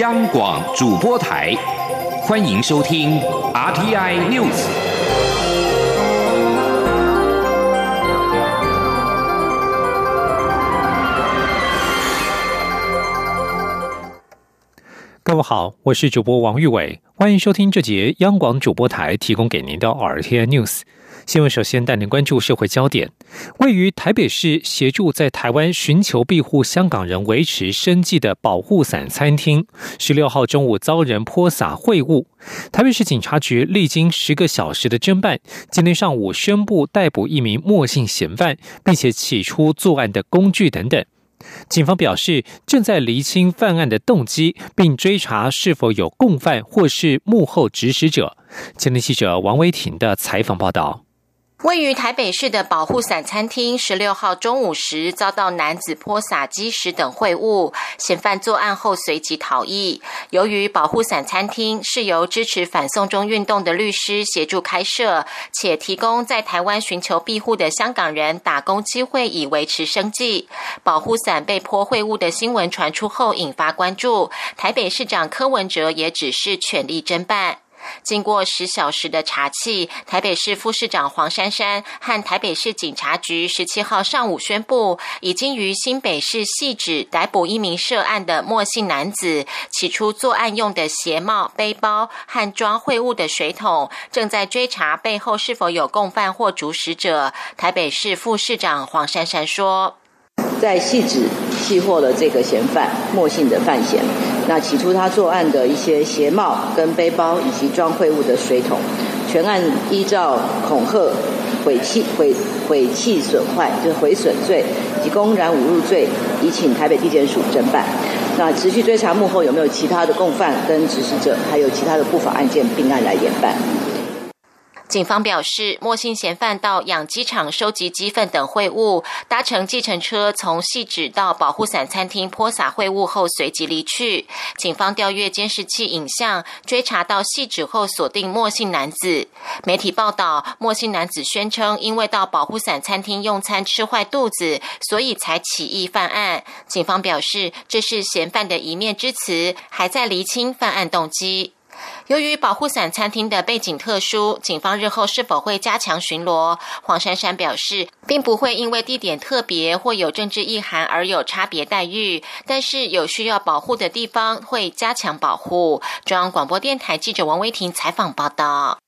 央广主播台，欢迎收听 RTI News。各位好，我是主播王玉伟，欢迎收听这节央广主播台提供给您的 RTN News。新闻首先带您关注社会焦点。位于台北市协助在台湾寻求庇护香港人维持生计的保护伞餐厅，十六号中午遭人泼洒秽物。台北市警察局历经十个小时的侦办，今天上午宣布逮捕一名莫姓嫌犯，并且起出作案的工具等等。警方表示，正在厘清犯案的动机，并追查是否有共犯或是幕后指使者。前天记者王维婷的采访报道。位于台北市的保护伞餐厅，十六号中午时遭到男子泼洒基石等秽物，嫌犯作案后随即逃逸。由于保护伞餐厅是由支持反送中运动的律师协助开设，且提供在台湾寻求庇护的香港人打工机会以维持生计，保护伞被泼秽物的新闻传出后引发关注。台北市长柯文哲也指示全力侦办。经过十小时的查缉，台北市副市长黄珊珊和台北市警察局十七号上午宣布，已经于新北市细致逮捕一名涉案的莫姓男子，起初作案用的鞋帽、背包和装秽物的水桶，正在追查背后是否有共犯或主使者。台北市副市长黄珊珊说。在细致细获了这个嫌犯莫姓的犯嫌。那起初他作案的一些鞋帽跟背包以及装秽物的水桶，全案依照恐吓、毁弃、毁毁弃损坏就是毁损罪以及公然侮辱罪，已请台北地检署侦办。那持续追查幕后有没有其他的共犯跟指使者，还有其他的不法案件并案来研办。警方表示，莫姓嫌犯到养鸡场收集鸡粪等秽物，搭乘计程车从细致到保护伞餐厅泼洒秽物后随即离去。警方调阅监视器影像，追查到细致后锁定莫姓男子。媒体报道，莫姓男子宣称因为到保护伞餐厅用餐吃坏肚子，所以才起意犯案。警方表示，这是嫌犯的一面之词，还在厘清犯案动机。由于保护伞餐厅的背景特殊，警方日后是否会加强巡逻？黄珊珊表示，并不会因为地点特别或有政治意涵而有差别待遇，但是有需要保护的地方会加强保护。中央广播电台记者王威婷采访报道。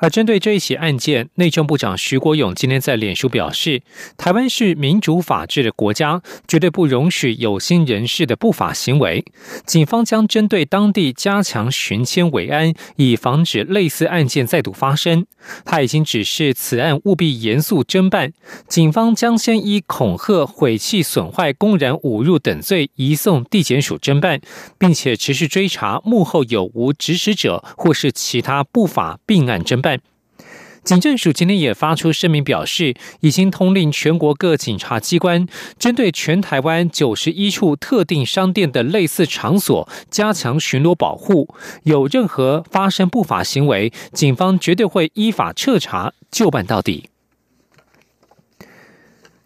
而针对这一起案件，内政部长徐国勇今天在脸书表示，台湾是民主法治的国家，绝对不容许有心人士的不法行为。警方将针对当地加强巡迁维安，以防止类似案件再度发生。他已经指示此案务必严肃侦办，警方将先依恐吓、毁弃、损坏、公然侮辱等罪移送地检署侦办，并且持续追查幕后有无指使者或是其他不法并案侦办。警政署今天也发出声明，表示已经通令全国各警察机关，针对全台湾九十一处特定商店的类似场所加强巡逻保护。有任何发生不法行为，警方绝对会依法彻查，就办到底。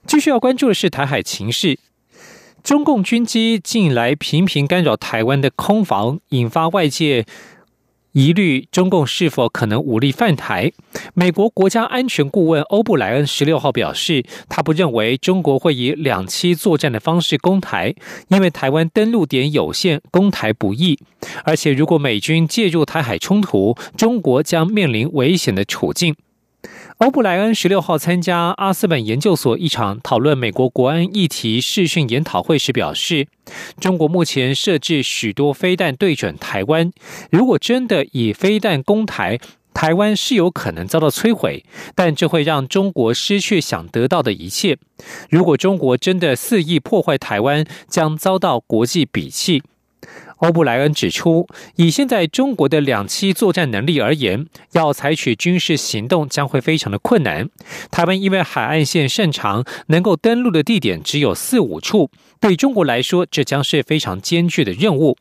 继续要关注的是台海情势，中共军机近来频频干扰台湾的空防，引发外界。疑虑中共是否可能武力犯台？美国国家安全顾问欧布莱恩十六号表示，他不认为中国会以两栖作战的方式攻台，因为台湾登陆点有限，攻台不易。而且，如果美军介入台海冲突，中国将面临危险的处境。欧布莱恩十六号参加阿斯本研究所一场讨论美国国安议题视讯研讨会时表示，中国目前设置许多飞弹对准台湾，如果真的以飞弹攻台，台湾是有可能遭到摧毁，但这会让中国失去想得到的一切。如果中国真的肆意破坏台湾，将遭到国际鄙弃。欧布莱恩指出，以现在中国的两栖作战能力而言，要采取军事行动将会非常的困难。台湾因为海岸线甚长，能够登陆的地点只有四五处，对中国来说，这将是非常艰巨的任务。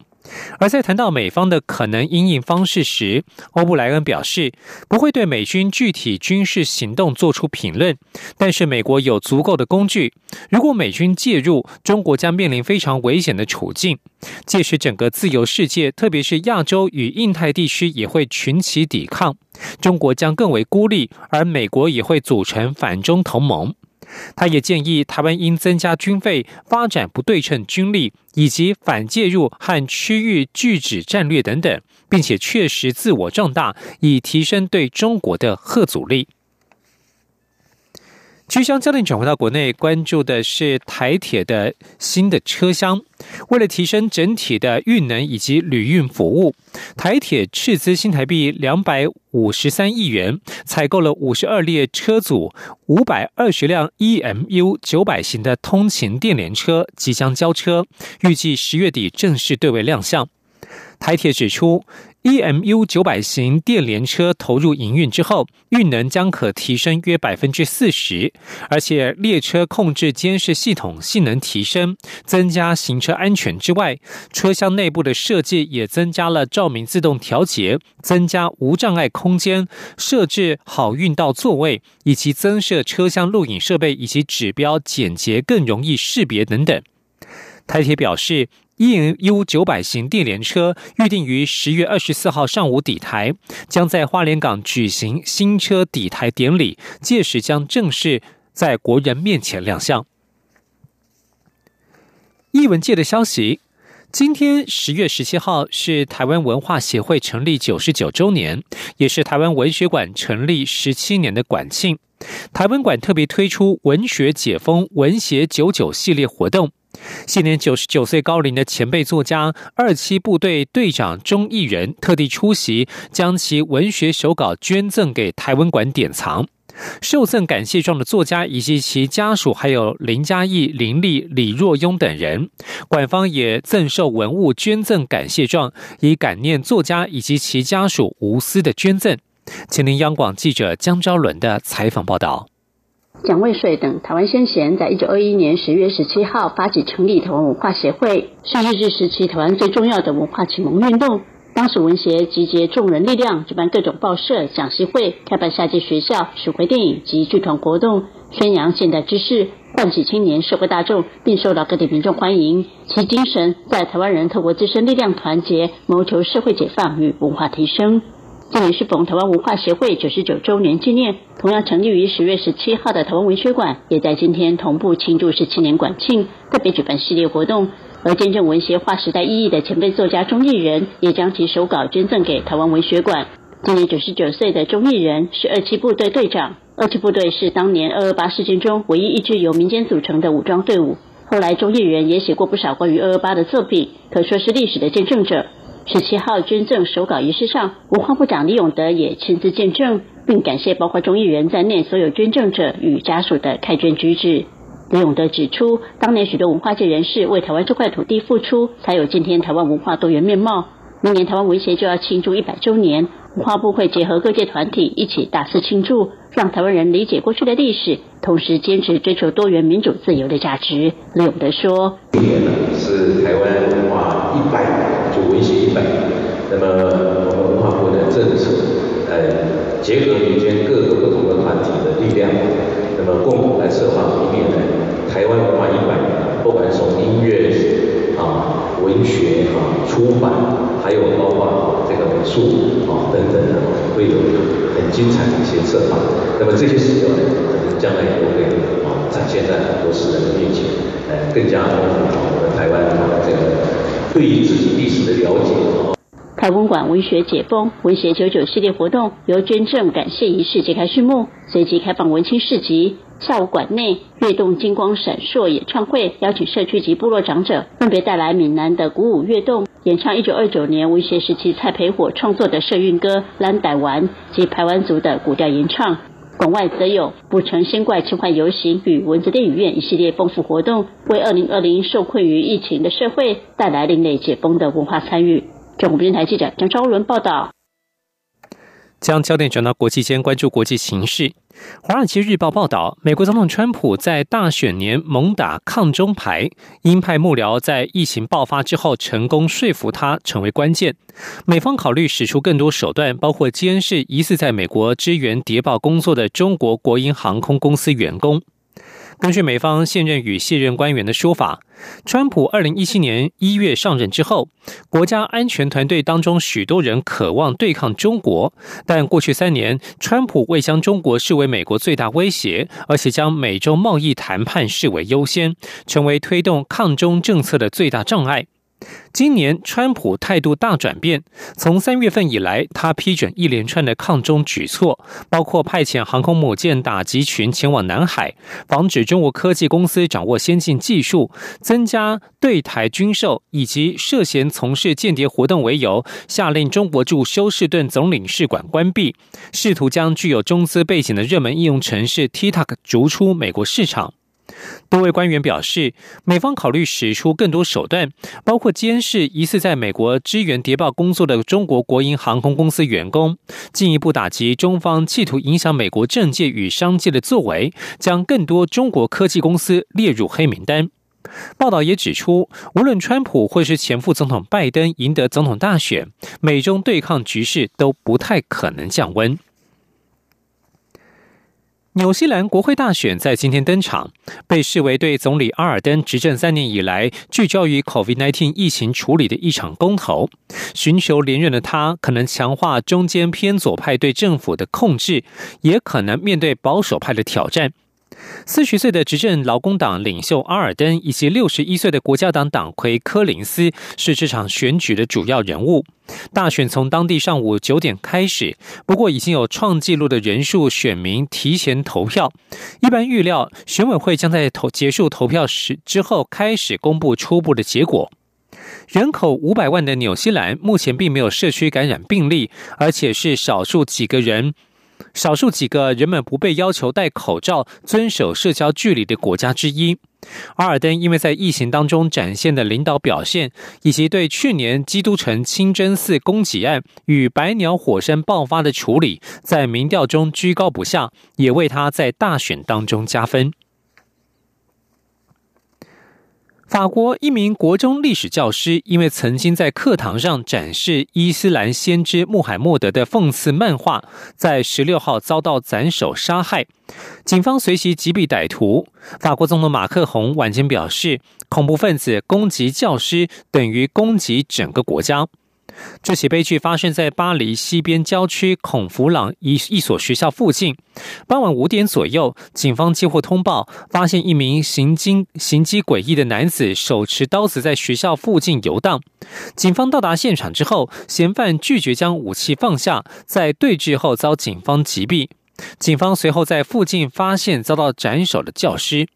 而在谈到美方的可能应应方式时，欧布莱恩表示不会对美军具体军事行动做出评论，但是美国有足够的工具，如果美军介入，中国将面临非常危险的处境。届时，整个自由世界，特别是亚洲与印太地区，也会群起抵抗，中国将更为孤立，而美国也会组成反中同盟。他也建议台湾应增加军费、发展不对称军力，以及反介入和区域拒止战略等等，并且确实自我壮大，以提升对中国的核阻力。据将焦点转回到国内，关注的是台铁的新的车厢。为了提升整体的运能以及旅运服务，台铁斥资新台币两百五十三亿元，采购了五十二列车组、五百二十辆 EMU 九百型的通勤电联车，即将交车，预计十月底正式对位亮相。台铁指出。EMU 九百型电联车投入营运之后，运能将可提升约百分之四十，而且列车控制监视系统性能提升，增加行车安全之外，车厢内部的设计也增加了照明自动调节，增加无障碍空间，设置好运道座位，以及增设车厢录影设备以及指标简洁，更容易识别等等。台铁表示。EMU 九百型电联车预定于十月二十四号上午抵台，将在花莲港举行新车抵台典礼，届时将正式在国人面前亮相。艺文界的消息，今天十月十七号是台湾文化协会成立九十九周年，也是台湾文学馆成立十七年的馆庆。台湾馆特别推出文学解封文学九九系列活动。现年九十九岁高龄的前辈作家二七部队队长钟义仁特地出席，将其文学手稿捐赠给台湾馆典藏。受赠感谢状的作家以及其家属，还有林嘉义、林立、李若雍等人。馆方也赠受文物捐赠感谢状，以感念作家以及其家属无私的捐赠。请听央广记者江昭伦的采访报道。蒋渭水等台湾先贤在一九二一年十月十七号发起成立台湾文化协会，是日治时期台湾最重要的文化启蒙运动。当时文协集结众人力量，举办各种报社、讲习会，开办夏季学校、巡回电影及剧团活动，宣扬现代知识，唤起青年社会大众，并受到各地民众欢迎。其精神在台湾人透过自身力量团结，谋求社会解放与文化提升。今年是逢台湾文化协会九十九周年纪念，同样成立于十月十七号的台湾文学馆，也在今天同步庆祝十七年馆庆，特别举办系列活动。而见证文学划时代意义的前辈作家钟义仁，也将其手稿捐赠给台湾文学馆。今年九十九岁的钟义仁是二七部队队长，二七部队是当年二二八事件中唯一一支由民间组成的武装队伍。后来钟义仁也写过不少关于二二八的作品，可说是历史的见证者。十七号捐赠手稿仪式上，文化部长李永德也亲自见证，并感谢包括中艺人在内所有捐赠者与家属的开捐举止。李永德指出，当年许多文化界人士为台湾这块土地付出，才有今天台湾文化多元面貌。明年台湾文协就要庆祝一百周年，文化部会结合各界团体一起大肆庆祝，让台湾人理解过去的历史，同时坚持追求多元民主自由的价值。李永德说：“文化一百，就文协一百。那么我们文化部的政策，呃，结合民间各个不同的团体的力量，那么共同来策划明年的台湾文化一百年，不管从音乐啊。”文学啊，出版，还有包括这个美术啊等等的，会有很精彩的一些策划。那么这些史料呢，可能将来也会啊展现在很多世人的面前，来，更加丰富我们台湾的这个对于自己历史的了解。台公馆文学解封文学九九系列活动由捐赠感谢仪式揭开序幕，随即开放文青市集。下午馆内跃动金光闪烁演唱会，邀请社区及部落长者分别带来闽南的鼓舞跃动，演唱一九二九年文学时期蔡培火创作的社运歌《蓝傣玩》及排湾族的古调吟唱。馆外则有不成仙怪奇幻游行与文字电影院一系列丰富活动，为二零二零受困于疫情的社会带来另类解封的文化参与。中国电台记者张昭伦报道。将焦点转到国际间，关注国际形势。《华尔街日报》报道，美国总统川普在大选年猛打抗中牌，鹰派幕僚在疫情爆发之后成功说服他成为关键。美方考虑使出更多手段，包括监视疑似在美国支援谍报工作的中国国营航空公司员工。根据美方现任与卸任官员的说法，川普二零一七年一月上任之后，国家安全团队当中许多人渴望对抗中国，但过去三年，川普未将中国视为美国最大威胁，而且将美中贸易谈判视为优先，成为推动抗中政策的最大障碍。今年，川普态度大转变。从三月份以来，他批准一连串的抗中举措，包括派遣航空母舰打击群前往南海，防止中国科技公司掌握先进技术，增加对台军售，以及涉嫌从事间谍活动为由，下令中国驻休士顿总领事馆关闭，试图将具有中资背景的热门应用城市 TikTok 逐出美国市场。多位官员表示，美方考虑使出更多手段，包括监视疑似在美国支援谍报工作的中国国营航空公司员工，进一步打击中方企图影响美国政界与商界的作为，将更多中国科技公司列入黑名单。报道也指出，无论川普或是前副总统拜登赢得总统大选，美中对抗局势都不太可能降温。纽西兰国会大选在今天登场，被视为对总理阿尔登执政三年以来聚焦于 COVID-19 疫情处理的一场公投。寻求连任的他，可能强化中间偏左派对政府的控制，也可能面对保守派的挑战。四十岁的执政劳工党领袖阿尔登以及六十一岁的国家党党魁柯林斯是这场选举的主要人物。大选从当地上午九点开始，不过已经有创纪录的人数选民提前投票。一般预料，选委会将在投结束投票时之后开始公布初步的结果。人口五百万的纽西兰目前并没有社区感染病例，而且是少数几个人。少数几个人们不被要求戴口罩、遵守社交距离的国家之一。阿尔登因为在疫情当中展现的领导表现，以及对去年基督城清真寺攻击案与白鸟火山爆发的处理，在民调中居高不下，也为他在大选当中加分。法国一名国中历史教师，因为曾经在课堂上展示伊斯兰先知穆罕默德的讽刺漫画，在十六号遭到斩首杀害。警方随即击毙歹徒。法国总统马克宏晚间表示，恐怖分子攻击教师等于攻击整个国家。这起悲剧发生在巴黎西边郊区孔弗朗一一所学校附近。傍晚五点左右，警方接获通报，发现一名行经行迹诡异的男子手持刀子在学校附近游荡。警方到达现场之后，嫌犯拒绝将武器放下，在对峙后遭警方击毙。警方随后在附近发现遭到斩首的教师。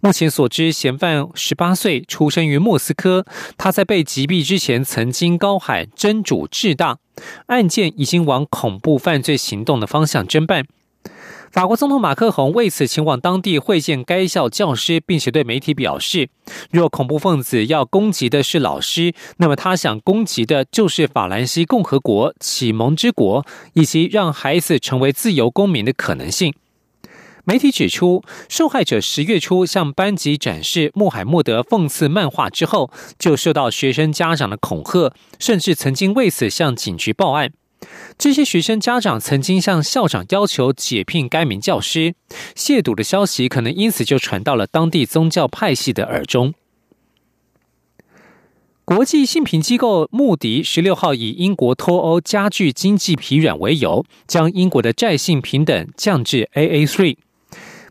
目前所知，嫌犯十八岁，出生于莫斯科。他在被击毙之前，曾经高喊“真主至大”。案件已经往恐怖犯罪行动的方向侦办。法国总统马克宏为此前往当地会见该校教师，并且对媒体表示：若恐怖分子要攻击的是老师，那么他想攻击的就是法兰西共和国、启蒙之国，以及让孩子成为自由公民的可能性。媒体指出，受害者十月初向班级展示穆罕默德讽刺漫画之后，就受到学生家长的恐吓，甚至曾经为此向警局报案。这些学生家长曾经向校长要求解聘该名教师，亵渎的消息可能因此就传到了当地宗教派系的耳中。国际信评机构穆迪十六号以英国脱欧加剧经济疲软为由，将英国的债信平等降至 AA three。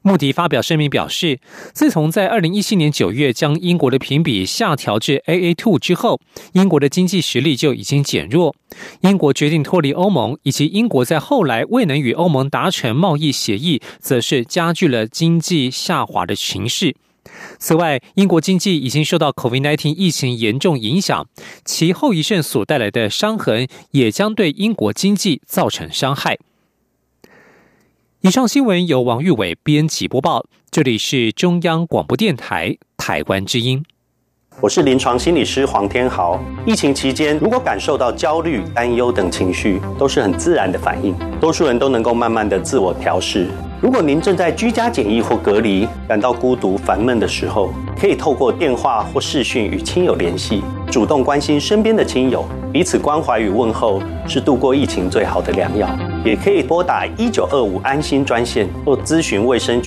穆迪发表声明表示，自从在二零一七年九月将英国的评比下调至 AA two 之后，英国的经济实力就已经减弱。英国决定脱离欧盟，以及英国在后来未能与欧盟达成贸易协议，则是加剧了经济下滑的形势。此外，英国经济已经受到 COVID-19 疫情严重影响，其后遗症所带来的伤痕也将对英国经济造成伤害。以上新闻由王玉伟编辑播报，这里是中央广播电台台湾之音。我是临床心理师黄天豪。疫情期间，如果感受到焦虑、担忧等情绪，都是很自然的反应，多数人都能够慢慢的自我调试。如果您正在居家检疫或隔离，感到孤独、烦闷的时候，可以透过电话或视讯与亲友联系，主动关心身边的亲友，彼此关怀与问候是度过疫情最好的良药。也可以拨打一九二五安心专线或咨询卫生